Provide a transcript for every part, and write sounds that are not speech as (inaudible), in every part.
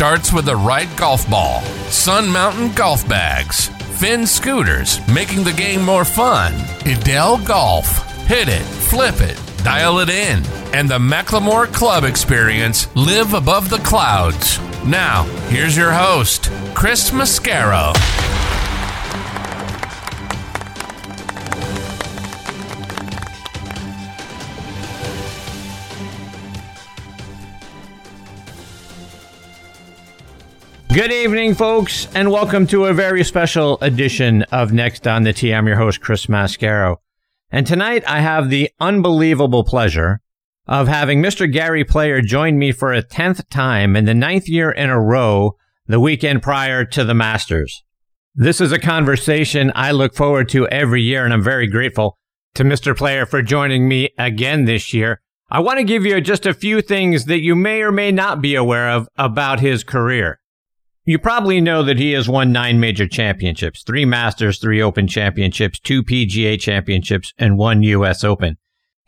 starts with the right golf ball. Sun Mountain Golf Bags. Finn Scooters, making the game more fun. Edel Golf. Hit it, flip it, dial it in. And the Macklemore Club experience, live above the clouds. Now, here's your host, Chris Mascaro. Good evening, folks, and welcome to a very special edition of Next on the Tee. I'm your host, Chris Mascaro. And tonight I have the unbelievable pleasure of having Mr. Gary Player join me for a 10th time in the ninth year in a row, the weekend prior to the Masters. This is a conversation I look forward to every year, and I'm very grateful to Mr. Player for joining me again this year. I want to give you just a few things that you may or may not be aware of about his career. You probably know that he has won nine major championships, three Masters, three Open championships, two PGA championships, and one U.S. Open.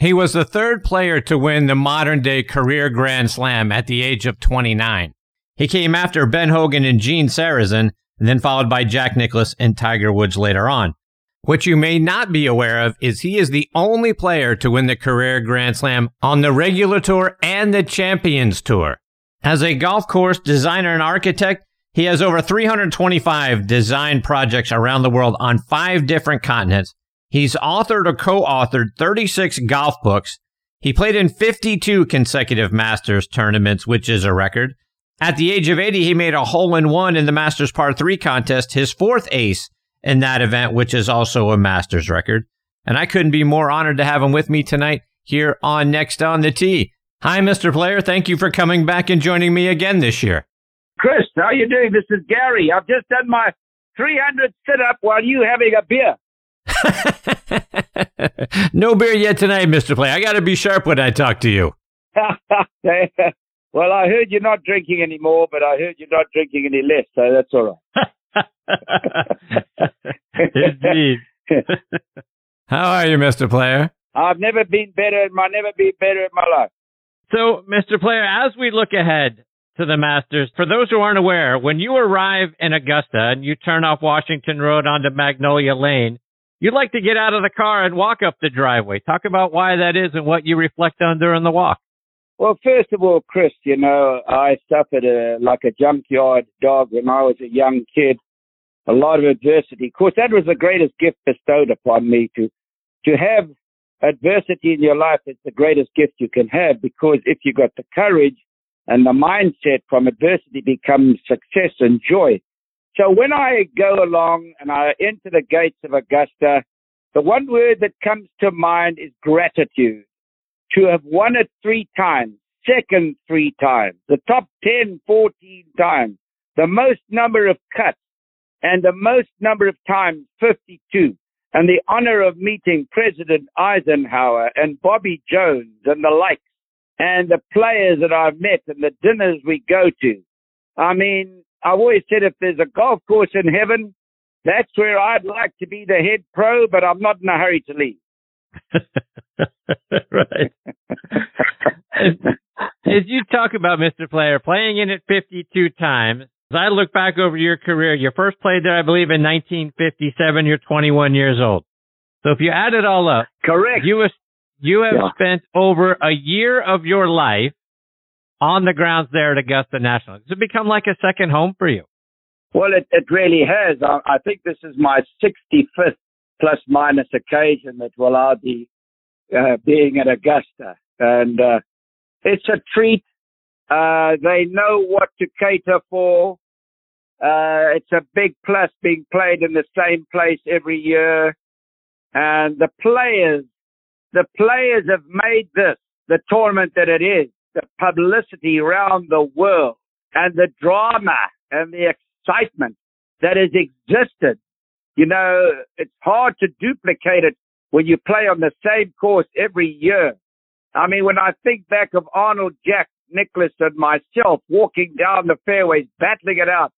He was the third player to win the modern day career Grand Slam at the age of 29. He came after Ben Hogan and Gene Sarazen, and then followed by Jack Nicklaus and Tiger Woods later on. What you may not be aware of is he is the only player to win the career Grand Slam on the regular tour and the Champions Tour. As a golf course designer and architect, he has over 325 design projects around the world on five different continents. He's authored or co-authored 36 golf books. He played in 52 consecutive Masters tournaments, which is a record. At the age of 80, he made a hole in one in the Masters Par 3 contest, his fourth ace in that event, which is also a Masters record. And I couldn't be more honored to have him with me tonight here on Next on the Tee. Hi, Mr. Player. Thank you for coming back and joining me again this year. Chris, how you doing? This is Gary. I've just done my 300 sit-up while you having a beer. (laughs) no beer yet tonight, Mr. Play. I got to be sharp when I talk to you. (laughs) well, I heard you're not drinking anymore, but I heard you're not drinking any less, so that's all right. (laughs) Indeed. How are you, Mr. Player? I've never been better in my never been better in my life. So, Mr. Player, as we look ahead to the Masters. For those who aren't aware, when you arrive in Augusta and you turn off Washington Road onto Magnolia Lane, you'd like to get out of the car and walk up the driveway. Talk about why that is and what you reflect on during the walk. Well, first of all, Chris, you know, I suffered a, like a junkyard dog when I was a young kid. A lot of adversity. Of course, that was the greatest gift bestowed upon me to, to have adversity in your life. It's the greatest gift you can have because if you got the courage and the mindset from adversity becomes success and joy. So when I go along and I enter the gates of Augusta, the one word that comes to mind is gratitude. To have won it three times, second three times, the top 10, 14 times, the most number of cuts, and the most number of times, 52, and the honor of meeting President Eisenhower and Bobby Jones and the likes and the players that I've met and the dinners we go to. I mean, I've always said if there's a golf course in heaven, that's where I'd like to be the head pro, but I'm not in a hurry to leave. (laughs) right. as, as you talk about Mr. Player, playing in it 52 times, as I look back over your career, you first played there, I believe, in 1957. You're 21 years old. So if you add it all up, correct. You you have yeah. spent over a year of your life on the grounds there at Augusta National. Does it become like a second home for you? Well, it, it really has. I, I think this is my 65th plus minus occasion that will I be uh, being at Augusta. And uh, it's a treat. Uh, they know what to cater for. Uh, it's a big plus being played in the same place every year. And the players the players have made this the tournament that it is, the publicity around the world and the drama and the excitement that has existed. You know, it's hard to duplicate it when you play on the same course every year. I mean, when I think back of Arnold, Jack, Nicklaus and myself walking down the fairways, battling it out,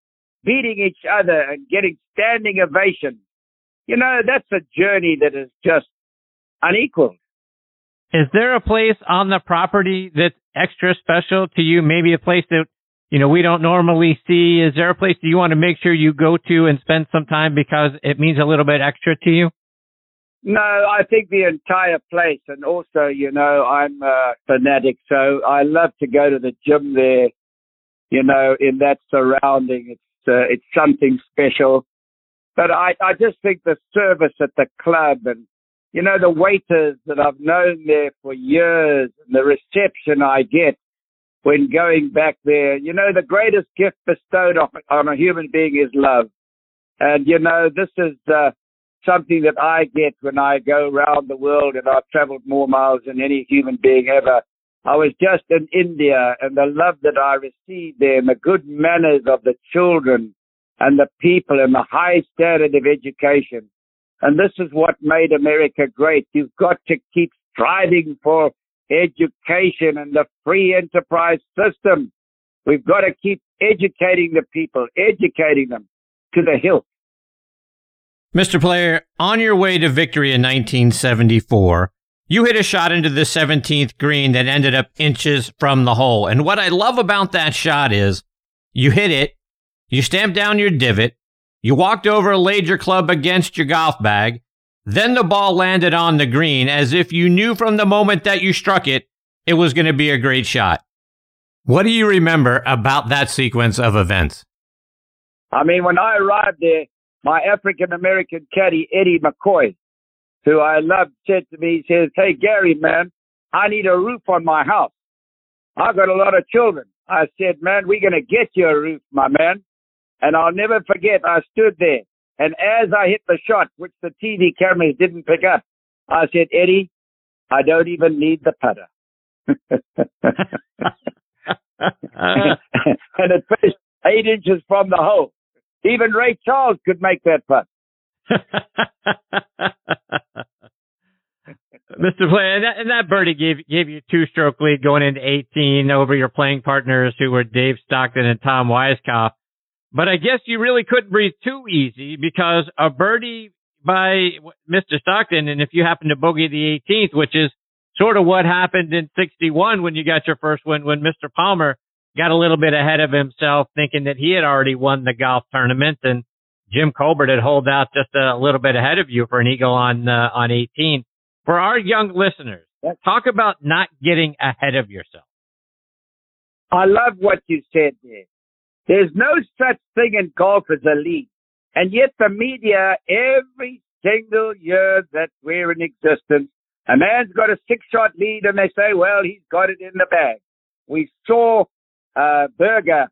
beating each other and getting standing ovation, you know, that's a journey that is just unequaled. Is there a place on the property that's extra special to you? Maybe a place that, you know, we don't normally see. Is there a place that you want to make sure you go to and spend some time because it means a little bit extra to you? No, I think the entire place, and also, you know, I'm a fanatic, so I love to go to the gym there. You know, in that surrounding, it's uh, it's something special. But I I just think the service at the club and you know, the waiters that I've known there for years and the reception I get when going back there. You know, the greatest gift bestowed on a human being is love. And, you know, this is uh, something that I get when I go around the world and I've traveled more miles than any human being ever. I was just in India and the love that I received there and the good manners of the children and the people and the high standard of education and this is what made America great. You've got to keep striving for education and the free enterprise system. We've got to keep educating the people, educating them to the hilt. Mr. Player, on your way to victory in 1974, you hit a shot into the 17th green that ended up inches from the hole. And what I love about that shot is you hit it, you stamp down your divot, you walked over, laid your club against your golf bag. Then the ball landed on the green as if you knew from the moment that you struck it, it was going to be a great shot. What do you remember about that sequence of events? I mean, when I arrived there, my African American caddy, Eddie McCoy, who I loved, said to me, he says, Hey, Gary, man, I need a roof on my house. I've got a lot of children. I said, man, we're going to get you a roof, my man. And I'll never forget, I stood there. And as I hit the shot, which the TV cameras didn't pick up, I said, Eddie, I don't even need the putter. (laughs) and it finished eight inches from the hole. Even Ray Charles could make that putt. (laughs) Mr. Play, and that, and that birdie gave gave you two stroke lead going into 18 over your playing partners who were Dave Stockton and Tom Weiskopf. But I guess you really couldn't breathe too easy because a birdie by Mr. Stockton, and if you happen to bogey the 18th, which is sort of what happened in 61 when you got your first win, when Mr. Palmer got a little bit ahead of himself, thinking that he had already won the golf tournament, and Jim Colbert had holed out just a little bit ahead of you for an eagle on uh, on 18. For our young listeners, talk about not getting ahead of yourself. I love what you said there. There's no such thing in golf as a lead. And yet the media, every single year that we're in existence, a man's got a six shot lead and they say, well, he's got it in the bag. We saw, uh, Berger,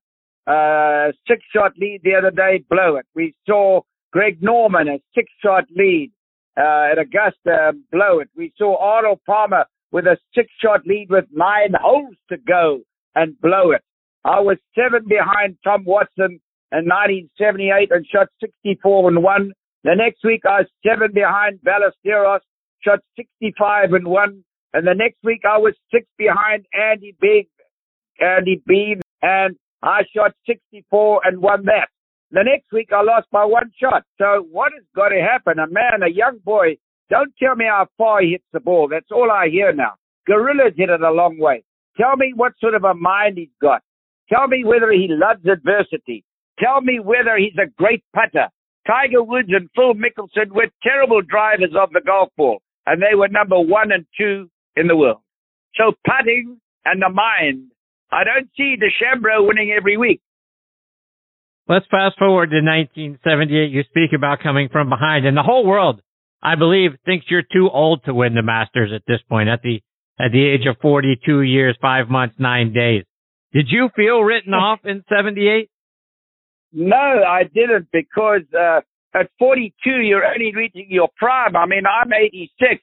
uh, six shot lead the other day, blow it. We saw Greg Norman, a six shot lead, uh, at Augusta, blow it. We saw Arnold Palmer with a six shot lead with nine holes to go and blow it. I was seven behind Tom Watson in 1978 and shot 64 and one. The next week I was seven behind Ballesteros, shot 65 and one. And the next week I was six behind Andy Big, Andy Bean, and I shot 64 and won that. The next week I lost by one shot. So what has got to happen? A man, a young boy, don't tell me how far he hits the ball. That's all I hear now. Gorillas hit it a long way. Tell me what sort of a mind he's got. Tell me whether he loves adversity. Tell me whether he's a great putter. Tiger Woods and Phil Mickelson were terrible drivers of the golf ball, and they were number one and two in the world. So putting and the mind, I don't see DeChambeau winning every week. Let's fast forward to 1978. You speak about coming from behind, and the whole world, I believe, thinks you're too old to win the Masters at this point, at the at the age of 42 years, five months, nine days. Did you feel written off in 78? No, I didn't because uh, at 42, you're only reaching your prime. I mean, I'm 86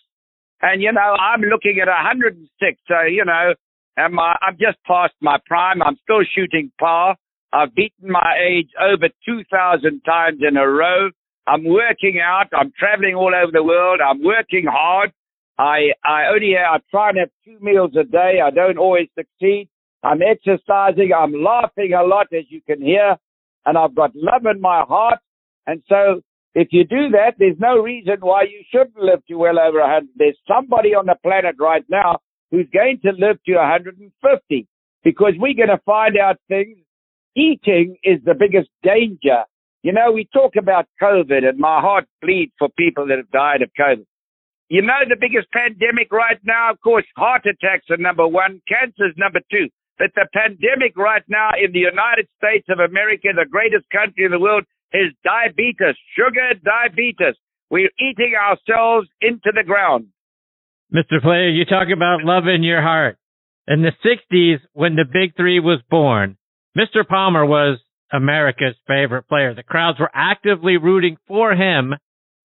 and, you know, I'm looking at 106. So, you know, am I, I'm just past my prime. I'm still shooting par. I've beaten my age over 2,000 times in a row. I'm working out. I'm traveling all over the world. I'm working hard. I, I only, I try and have two meals a day. I don't always succeed. I'm exercising. I'm laughing a lot, as you can hear, and I've got love in my heart. And so if you do that, there's no reason why you shouldn't live to well over 100. There's somebody on the planet right now who's going to live to 150 because we're going to find out things. Eating is the biggest danger. You know, we talk about COVID and my heart bleeds for people that have died of COVID. You know, the biggest pandemic right now, of course, heart attacks are number one, cancer is number two. But the pandemic right now in the United States of America, the greatest country in the world, is diabetes, sugar diabetes. We're eating ourselves into the ground. Mr. Player, you talk about love in your heart. In the 60s, when the big three was born, Mr. Palmer was America's favorite player. The crowds were actively rooting for him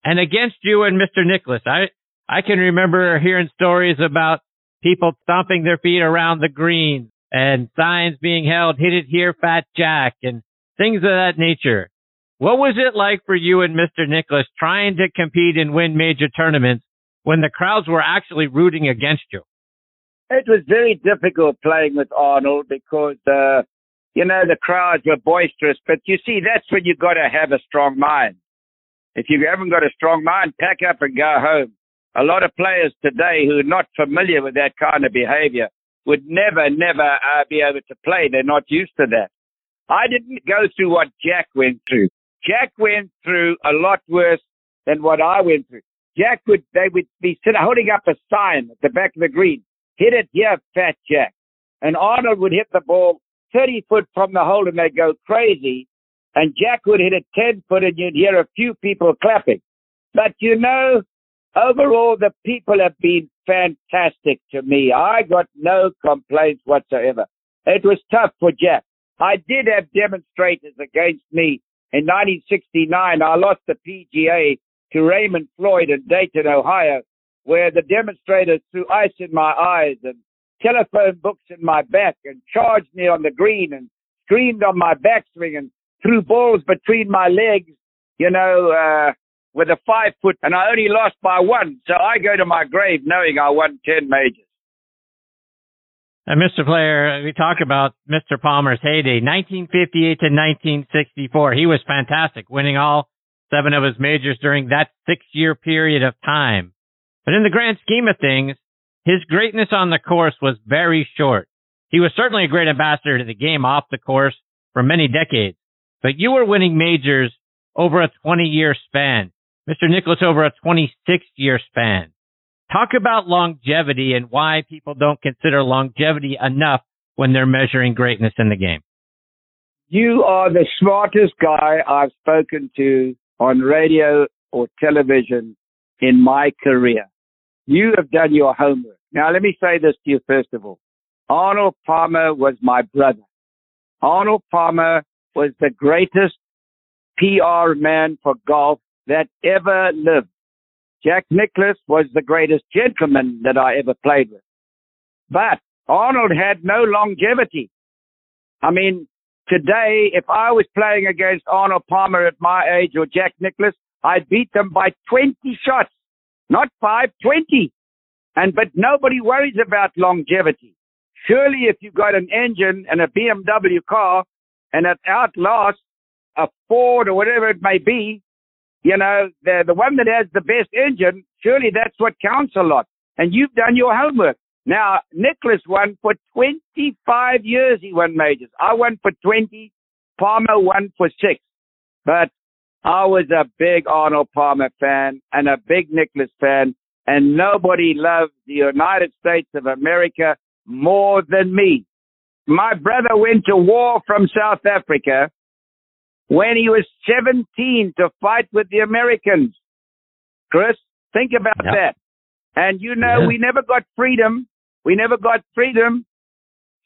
and against you and Mr. Nicklaus. I, I can remember hearing stories about people stomping their feet around the green and signs being held, hit it here, Fat Jack, and things of that nature. What was it like for you and Mr. Nicklaus trying to compete and win major tournaments when the crowds were actually rooting against you? It was very difficult playing with Arnold because, uh, you know, the crowds were boisterous. But you see, that's when you've got to have a strong mind. If you haven't got a strong mind, pack up and go home. A lot of players today who are not familiar with that kind of behavior would never, never uh, be able to play. They're not used to that. I didn't go through what Jack went through. Jack went through a lot worse than what I went through. Jack would, they would be sitting, holding up a sign at the back of the green. Hit it here, Fat Jack. And Arnold would hit the ball 30 foot from the hole and they'd go crazy. And Jack would hit it 10 foot and you'd hear a few people clapping. But you know, overall, the people have been fantastic to me. I got no complaints whatsoever. It was tough for Jack. I did have demonstrators against me in 1969. I lost the PGA to Raymond Floyd in Dayton, Ohio, where the demonstrators threw ice in my eyes and telephone books in my back and charged me on the green and screamed on my backswing and threw balls between my legs, you know, uh, with a five foot, and I only lost by one. So I go to my grave knowing I won 10 majors. And Mr. Player, we talk about Mr. Palmer's heyday, 1958 to 1964. He was fantastic, winning all seven of his majors during that six year period of time. But in the grand scheme of things, his greatness on the course was very short. He was certainly a great ambassador to the game off the course for many decades, but you were winning majors over a 20 year span. Mr. Nicklaus over a 26 year span. Talk about longevity and why people don't consider longevity enough when they're measuring greatness in the game. You are the smartest guy I've spoken to on radio or television in my career. You have done your homework. Now, let me say this to you first of all. Arnold Palmer was my brother. Arnold Palmer was the greatest PR man for golf that ever lived. Jack Nicklaus was the greatest gentleman that I ever played with. But Arnold had no longevity. I mean, today, if I was playing against Arnold Palmer at my age or Jack Nicklaus, I'd beat them by 20 shots, not five, 20. And, but nobody worries about longevity. Surely if you've got an engine and a BMW car and it outlasts a Ford or whatever it may be, you know, the, the one that has the best engine, surely that's what counts a lot. And you've done your homework. Now, Nicklaus won for 25 years. He won majors. I won for 20. Palmer won for six. But I was a big Arnold Palmer fan and a big Nicklaus fan. And nobody loved the United States of America more than me. My brother went to war from South Africa when he was 17 to fight with the Americans. Chris, think about yep. that. And you know, yeah. we never got freedom. We never got freedom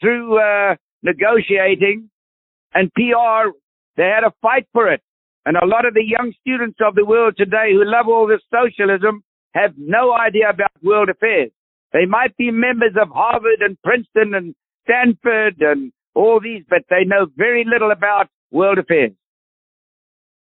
through uh, negotiating and PR. They had a fight for it. And a lot of the young students of the world today who love all this socialism have no idea about world affairs. They might be members of Harvard and Princeton and Stanford and all these, but they know very little about world affairs.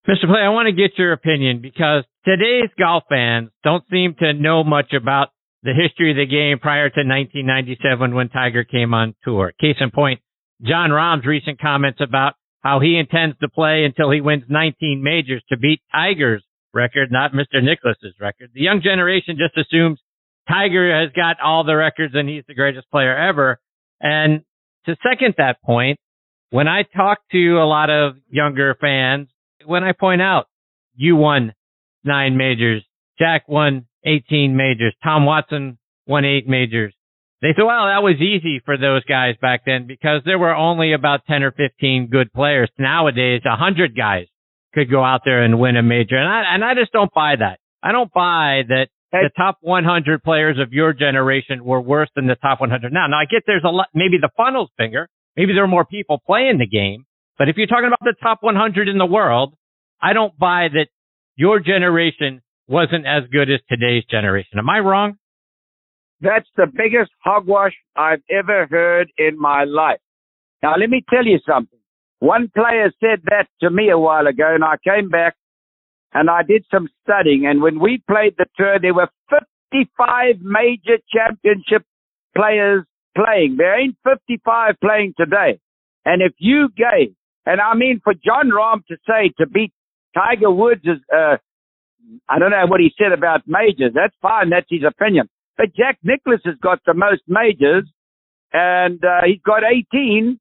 Mr. Play, I want to get your opinion because today's golf fans don't seem to know much about the history of the game prior to 1997 when Tiger came on tour. Case in point, Jon Rahm's recent comments about how he intends to play until he wins 19 majors to beat Tiger's record, not Mr. Nicklaus's record. The young generation just assumes Tiger has got all the records and he's the greatest player ever. And to second that point, when I talk to a lot of younger fans, when I point out you won nine majors, Jack won 18 majors, Tom Watson won eight majors. They said, well, that was easy for those guys back then because there were only about 10 or 15 good players. Nowadays, a hundred guys could go out there and win a major. And I, and I just don't buy that. I don't buy that the top 100 players of your generation were worse than the top 100 now. Now I get there's a lot, maybe the funnel's bigger. Maybe there are more people playing the game. But if you're talking about the top 100 in the world, I don't buy that your generation wasn't as good as today's generation. Am I wrong? That's the biggest hogwash I've ever heard in my life. Now, let me tell you something. One player said that to me a while ago, and I came back and I did some studying. And when we played the tour, there were 55 major championship players playing. There ain't 55 playing today. And if you gave, and I mean for Jon Rahm to say to beat Tiger Woods is, uh, I don't know what he said about majors. That's fine. That's his opinion. But Jack Nicklaus has got the most majors and, uh, he's got 18.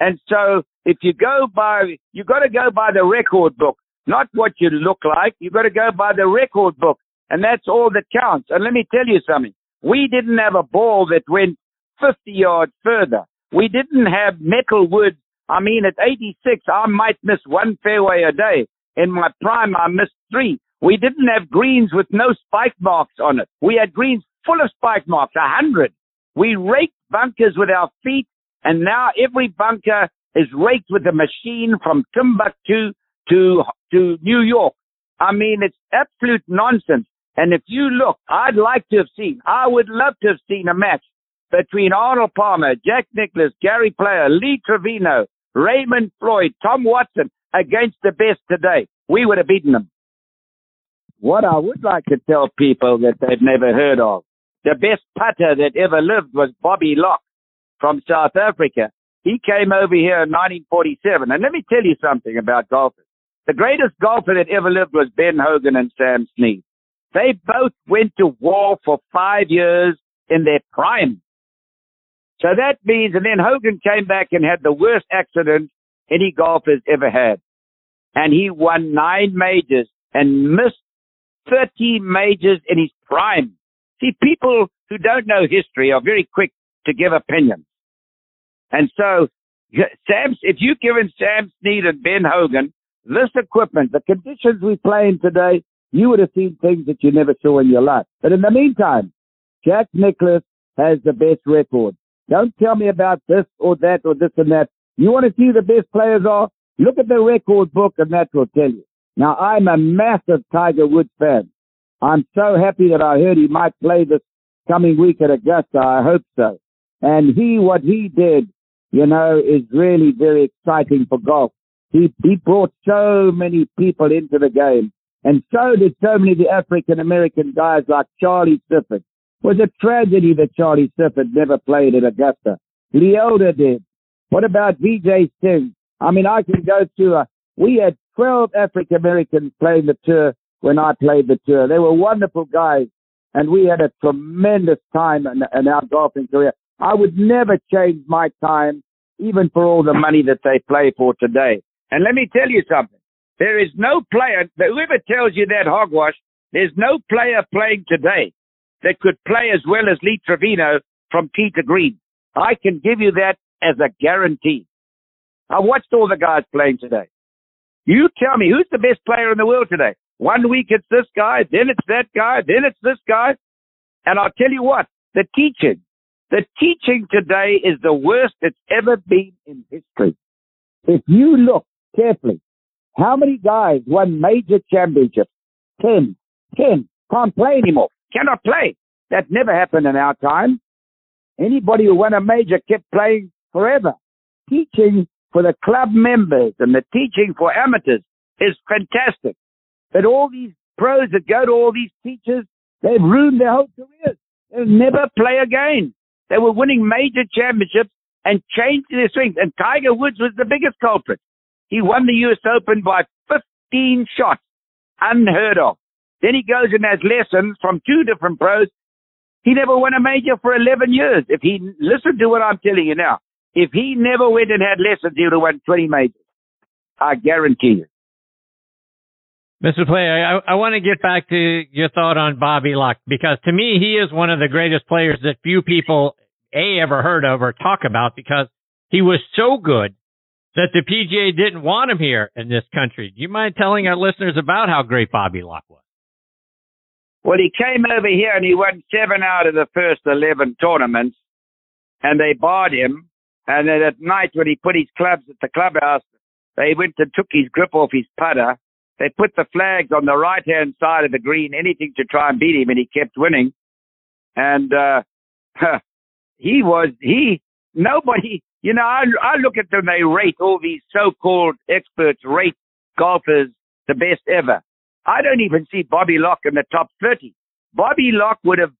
And so if you go by, you got to go by the record book, not what you look like. You got to go by the record book. And that's all that counts. And let me tell you something. We didn't have a ball that went 50 yards further. We didn't have metal wood. I mean, at 86, I might miss one fairway a day. In my prime, I missed three. We didn't have greens with no spike marks on it. We had greens full of spike marks, a hundred. We raked bunkers with our feet, and now every bunker is raked with a machine from Timbuktu to to New York. I mean, it's absolute nonsense. And if you look, I'd like to have seen, I would love to have seen a match between Arnold Palmer, Jack Nicklaus, Gary Player, Lee Trevino, Raymond Floyd, Tom Watson against the best today. We would have beaten them. What I would like to tell people that they've never heard of, the best putter that ever lived was Bobby Locke from South Africa. He came over here in 1947. And let me tell you something about golfers. The greatest golfer that ever lived was Ben Hogan and Sam Snead. They both went to war for five years in their prime. So that means, and then Hogan came back and had the worst accident any golfer's ever had. And he won nine majors and missed 30 majors in his prime. See, people who don't know history are very quick to give opinions. And so, Sam, if you've given Sam Snead and Ben Hogan this equipment, the conditions we play in today, you would have seen things that you never saw in your life. But in the meantime, Jack Nicklaus has the best record. Don't tell me about this or that or this and that. You want to see who the best players are? Look at the record book and that will tell you. Now, I'm a massive Tiger Woods fan. I'm so happy that I heard he might play this coming week at Augusta. I hope so. And he, what he did, you know, is really very exciting for golf. He, he brought so many people into the game. And so did so many of the African American guys like Charlie Sifford. Was a tragedy that Charlie Sifford never played at Augusta. Lee Elder did. What about Vijay Singh? I mean, I can go to a, we had 12 African Americans playing the tour when I played the tour. They were wonderful guys and we had a tremendous time in, in our golfing career. I would never change my time, even for all the money that they play for today. And let me tell you something. There is no player, whoever tells you that hogwash, there's no player playing today that could play as well as Lee Trevino from tee to green. I can give you that as a guarantee. I watched all the guys playing today. You tell me who's the best player in the world today? One week it's this guy, then it's that guy, then it's this guy. And I'll tell you what, the teaching, the teaching today is the worst it's ever been in history. If you look carefully, how many guys won major championships? Ten. Ten. Can't play anymore. Cannot play. That never happened in our time. Anybody who won a major kept playing forever. teaching for the club members and the teaching for amateurs is fantastic. But all these pros that go to all these teachers, they've ruined their whole careers. They'll never play again. They were winning major championships and changed their swings. And Tiger Woods was the biggest culprit. He won the US Open by 15 shots. Unheard of. Then he goes and has lessons from two different pros. He never won a major for 11 years. If he, listened to what I'm telling you now. If he never went and had lessons, he would have won 20 majors. I guarantee you. Mr. Player, I, I want to get back to your thought on Bobby Locke because to me, he is one of the greatest players that few people A ever heard of or talk about because he was so good that the PGA didn't want him here in this country. Do you mind telling our listeners about how great Bobby Locke was? Well, he came over here and he won seven out of the first 11 tournaments and they barred him and then at night when he put his clubs at the clubhouse, they went and took his grip off his putter. They put the flags on the right hand side of the green, anything to try and beat him, and he kept winning. And uh he was he nobody you know, I I look at them, they rate all these so called experts rate golfers the best ever. I don't even see Bobby Locke in the top thirty. Bobby Locke would have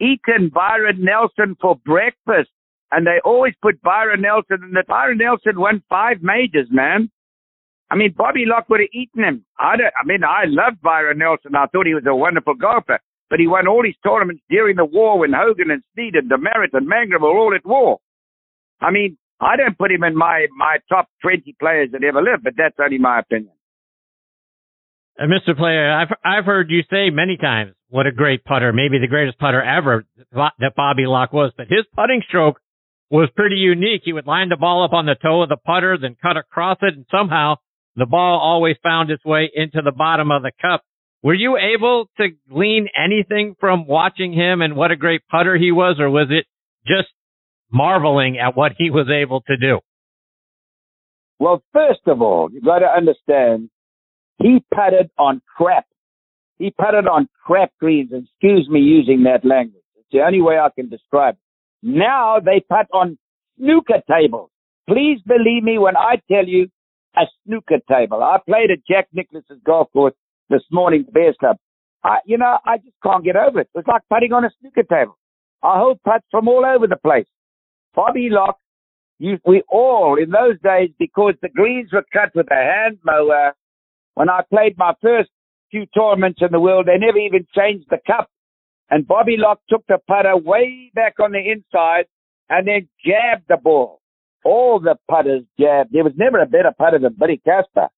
eaten Byron Nelson for breakfast and they always put Byron Nelson, in the Byron Nelson won five majors, man. I mean, Bobby Locke would have eaten him. I, don't, I mean, I loved Byron Nelson. I thought he was a wonderful golfer, but he won all his tournaments during the war when Hogan and Snead and Demaret and Mangrum were all at war. I mean, I don't put him in my, my top 20 players that ever lived, but that's only my opinion. Uh, Mr. Player, I've I've heard you say many times what a great putter, maybe the greatest putter ever that Bobby Locke was, but his putting stroke was pretty unique. He would line the ball up on the toe of the putter, then cut across it, and somehow the ball always found its way into the bottom of the cup. Were you able to glean anything from watching him and what a great putter he was, or was it just marveling at what he was able to do? Well, first of all, you've got to understand he putted on crap. He putted on crap greens. Excuse me using that language. It's the only way I can describe it. Now they put on snooker tables. Please believe me when I tell you a snooker table. I played at Jack Nicklaus's golf course this morning, the Bears Club. I, you know, I just can't get over it. It's like putting on a snooker table. I holed putts from all over the place. Bobby Locke, you, we all in those days, because the greens were cut with a hand mower. When I played my first few tournaments in the world, they never even changed the cup. And Bobby Locke took the putter way back on the inside and then jabbed the ball. All the putters jabbed. There was never a better putter than Billy Casper.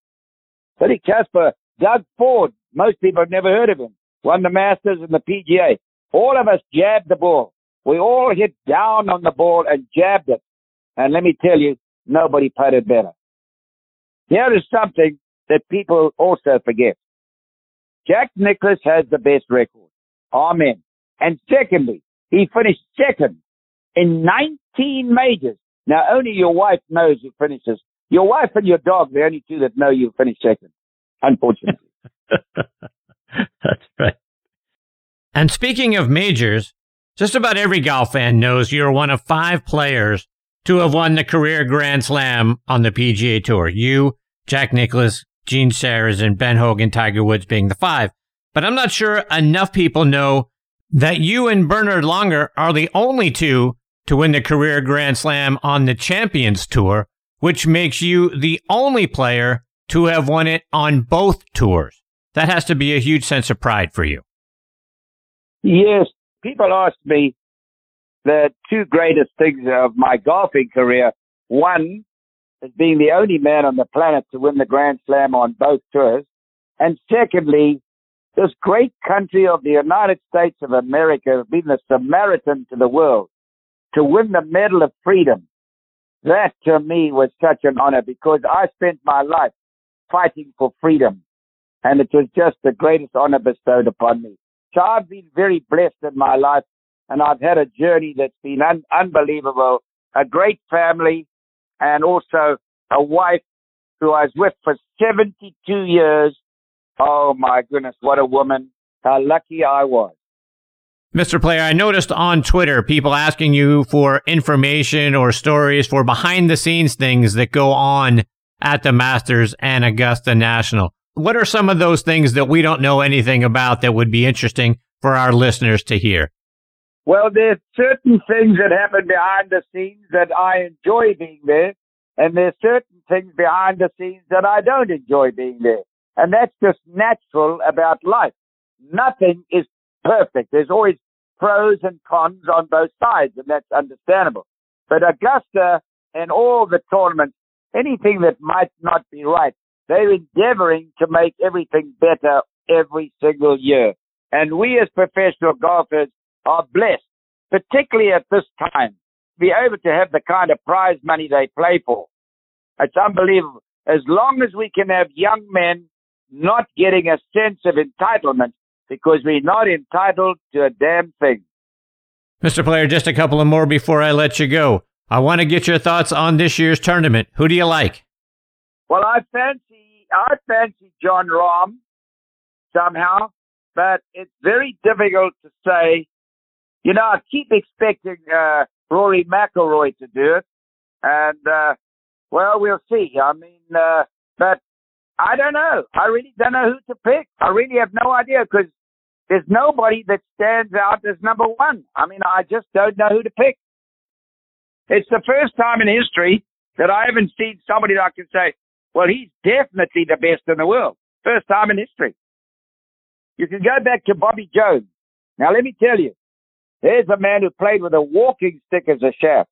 Billy Casper, Doug Ford, most people have never heard of him, won the Masters and the PGA. All of us jabbed the ball. We all hit down on the ball and jabbed it. And let me tell you, nobody putted better. Here is something that people also forget. Jack Nicklaus has the best record. Amen. And secondly, he finished second in 19 majors. Now, only your wife knows who finishes. Your wife and your dog, the only two that know you finished second, unfortunately. (laughs) That's right. And speaking of majors, just about every golf fan knows you're one of five players to have won the career Grand Slam on the PGA Tour. You, Jack Nicklaus, Gene Sarazen, and Ben Hogan, Tiger Woods being the five. But I'm not sure enough people know that you and Bernard Langer are the only two to win the career Grand Slam on the Champions Tour, which makes you the only player to have won it on both tours. That has to be a huge sense of pride for you. Yes. People ask me the two greatest things of my golfing career. One is being the only man on the planet to win the Grand Slam on both tours. And secondly, this great country of the United States of America, has been the Samaritan to the world, to win the Medal of Freedom, that to me was such an honor because I spent my life fighting for freedom. And it was just the greatest honor bestowed upon me. So I've been very blessed in my life and I've had a journey that's been un- unbelievable, a great family and also a wife who I was with for 72 years Oh my goodness, what a woman. How lucky I was. Mr. Player, I noticed on Twitter people asking you for information or stories for behind the scenes things that go on at the Masters and Augusta National. What are some of those things that we don't know anything about that would be interesting for our listeners to hear? Well, there's certain things that happen behind the scenes that I enjoy being there, and there's certain things behind the scenes that I don't enjoy being there. And that's just natural about life. Nothing is perfect. There's always pros and cons on both sides, and that's understandable. But Augusta and all the tournaments, anything that might not be right, they're endeavoring to make everything better every single year. And we as professional golfers are blessed, particularly at this time, to be able to have the kind of prize money they play for. It's unbelievable. As long as we can have young men not getting a sense of entitlement because we're not entitled to a damn thing. Mr. Player, just a couple of more before I let you go. I want to get your thoughts on this year's tournament. Who do you like? Well, I fancy I fancy Jon Rahm somehow, but it's very difficult to say. You know, I keep expecting uh, Rory McIlroy to do it, and uh, well, we'll see. I mean, uh, but I don't know. I really don't know who to pick. I really have no idea because there's nobody that stands out as number one. I mean, I just don't know who to pick. It's the first time in history that I haven't seen somebody that I can say, well, he's definitely the best in the world. First time in history. You can go back to Bobby Jones. Now, let me tell you, there's a man who played with a walking stick as a shaft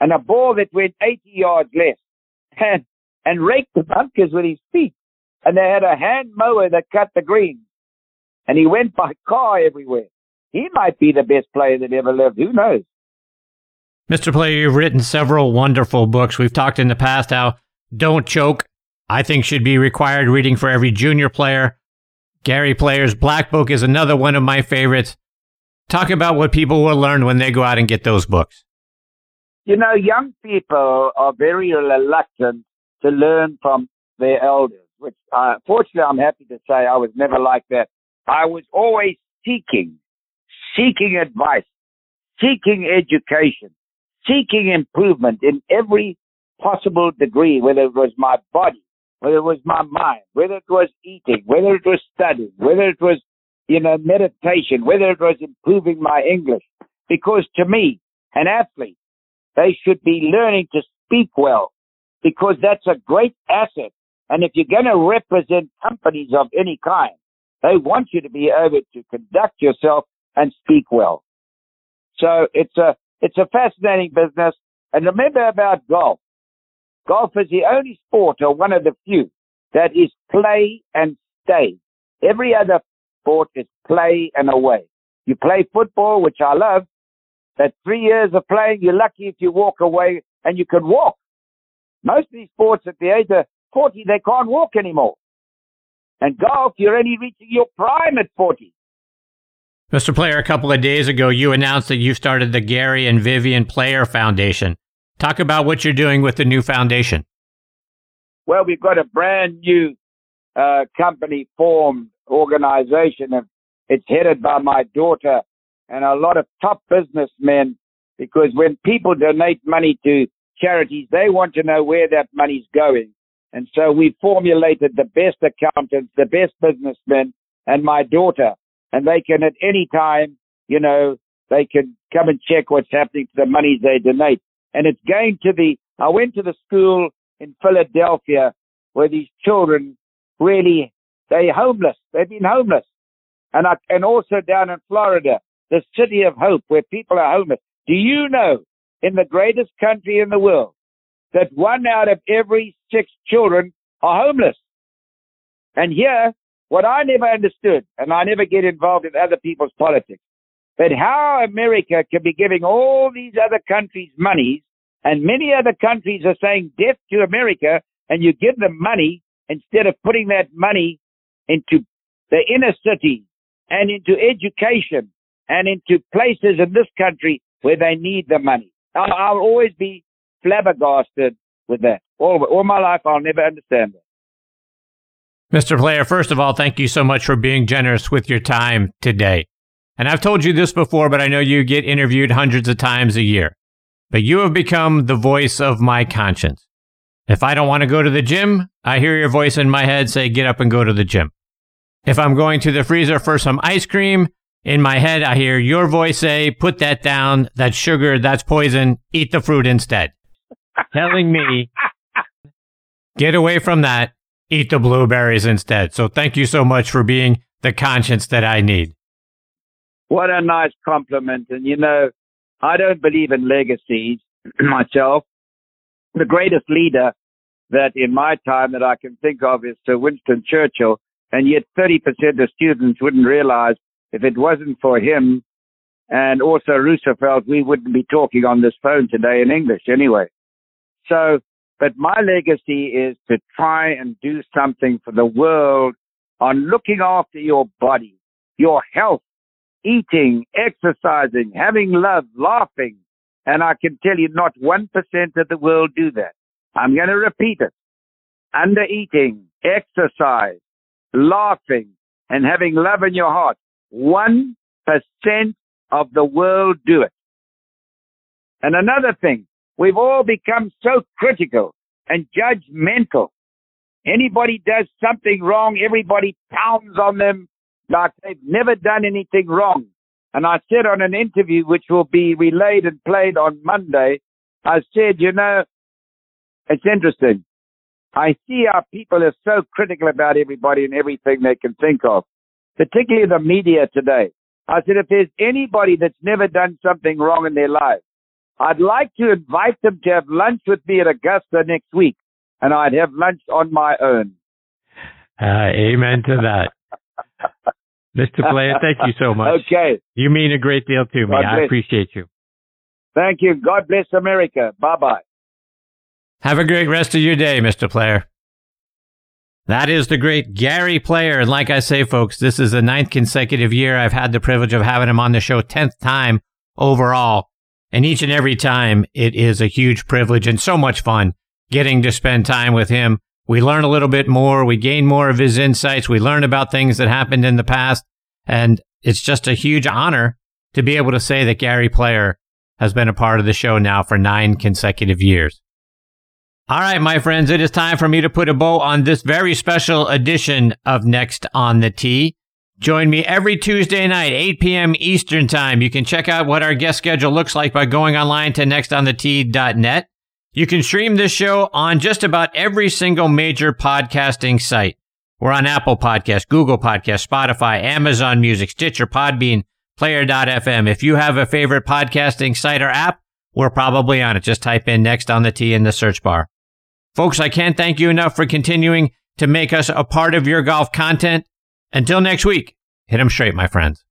and a ball that went 80 yards less and, and raked the bunkers with his feet. And they had a hand mower that cut the greens and he went by car everywhere. He might be the best player that ever lived. Who knows? Mr. Player, you've written several wonderful books. We've talked in the past how Don't Choke, I think, should be required reading for every junior player. Gary Player's Black Book is another one of my favorites. Talk about what people will learn when they go out and get those books. You know, young people are very reluctant to learn from their elders, which, uh, fortunately, I'm happy to say I was never like that. I was always seeking, seeking advice, seeking education, seeking improvement in every possible degree, whether it was my body, whether it was my mind, whether it was eating, whether it was studying, whether it was, you know, meditation, whether it was improving my English. Because to me, an athlete, they should be learning to speak well because that's a great asset. And if you're going to represent companies of any kind, they want you to be able to conduct yourself and speak well. So it's a, it's a fascinating business. And remember about golf. Golf is the only sport or one of the few that is play and stay. Every other sport is play and away. You play football, which I love. At three years of playing, you're lucky if you walk away and you can walk. Most of these sports at the age of 40, they can't walk anymore. And golf, you're only reaching your prime at 40. Mr. Player, a couple of days ago, you announced that you started the Gary and Vivienne Player Foundation. Talk about what you're doing with the new foundation. Well, we've got a brand new uh, company formed organization, it's headed by my daughter and a lot of top businessmen. Because when people donate money to charities, they want to know where that money's going. And so we formulated the best accountants, the best businessmen, and my daughter. And they can at any time, you know, they can come and check what's happening to the money they donate. And it's going to the, I went to the school in Philadelphia where these children really, they're homeless. They've been homeless. And I, and also down in Florida, the city of hope where people are homeless. Do you know in the greatest country in the world, that one out of every six children are homeless. And here, what I never understood, and I never get involved in other people's politics, but how America can be giving all these other countries money, and many other countries are saying death to America, and you give them money instead of putting that money into the inner city and into education and into places in this country where they need the money. I'll, I'll always be flabbergasted with that. All, all my life, I'll never understand that. Mr. Player, first of all, thank you so much for being generous with your time today. And I've told you this before, but I know you get interviewed hundreds of times a year. But you have become the voice of my conscience. If I don't want to go to the gym, I hear your voice in my head say, get up and go to the gym. If I'm going to the freezer for some ice cream, in my head, I hear your voice say, put that down. That's sugar. That's poison. Eat the fruit instead. Telling me, get away from that. Eat the blueberries instead. So thank you so much for being the conscience that I need. What a nice compliment. And you know, I don't believe in legacies (clears throat) myself. The greatest leader that in my time that I can think of is Sir Winston Churchill. And yet 30% of students wouldn't realize if it wasn't for him and also Roosevelt, we wouldn't be talking on this phone today in English anyway. So, but my legacy is to try and do something for the world on looking after your body, your health, eating, exercising, having love, laughing. And I can tell you not 1% of the world do that. I'm going to repeat it. Under eating, exercise, laughing, and having love in your heart. 1% of the world do it. And another thing, we've all become so critical and judgmental. Anybody does something wrong, everybody pounds on them like they've never done anything wrong. And I said on an interview, which will be relayed and played on Monday, I said, you know, it's interesting. I see how people are so critical about everybody and everything they can think of, particularly the media today. I said, if there's anybody that's never done something wrong in their life, I'd like to invite them to have lunch with me at Augusta next week, and I'd have lunch on my own. Uh, amen to that. Mr. Player, thank you so much. (laughs) Okay. You mean a great deal to me. I appreciate you. Thank you. God bless America. Bye bye. Have a great rest of your day, Mr. Player. That is the great Gary Player. And like I say, folks, this is the ninth consecutive year I've had the privilege of having him on the show, 10th time overall. And each and every time, it is a huge privilege and so much fun getting to spend time with him. We learn a little bit more. We gain more of his insights. We learn about things that happened in the past. And it's just a huge honor to be able to say that Gary Player has been a part of the show now for nine consecutive years. All right, my friends, it is time for me to put a bow on this very special edition of Next on the Tee. Join me every Tuesday night, 8 p.m. Eastern Time. You can check out what our guest schedule looks like by going online to nextonthetee.net. You can stream this show on just about every single major podcasting site. We're on Apple Podcasts, Google Podcasts, Spotify, Amazon Music, Stitcher, Podbean, Player.fm. If you have a favorite podcasting site or app, we're probably on it. Just type in Next on the Tee in the search bar. Folks, I can't thank you enough for continuing to make us a part of your golf content. Until next week, hit them straight, my friends.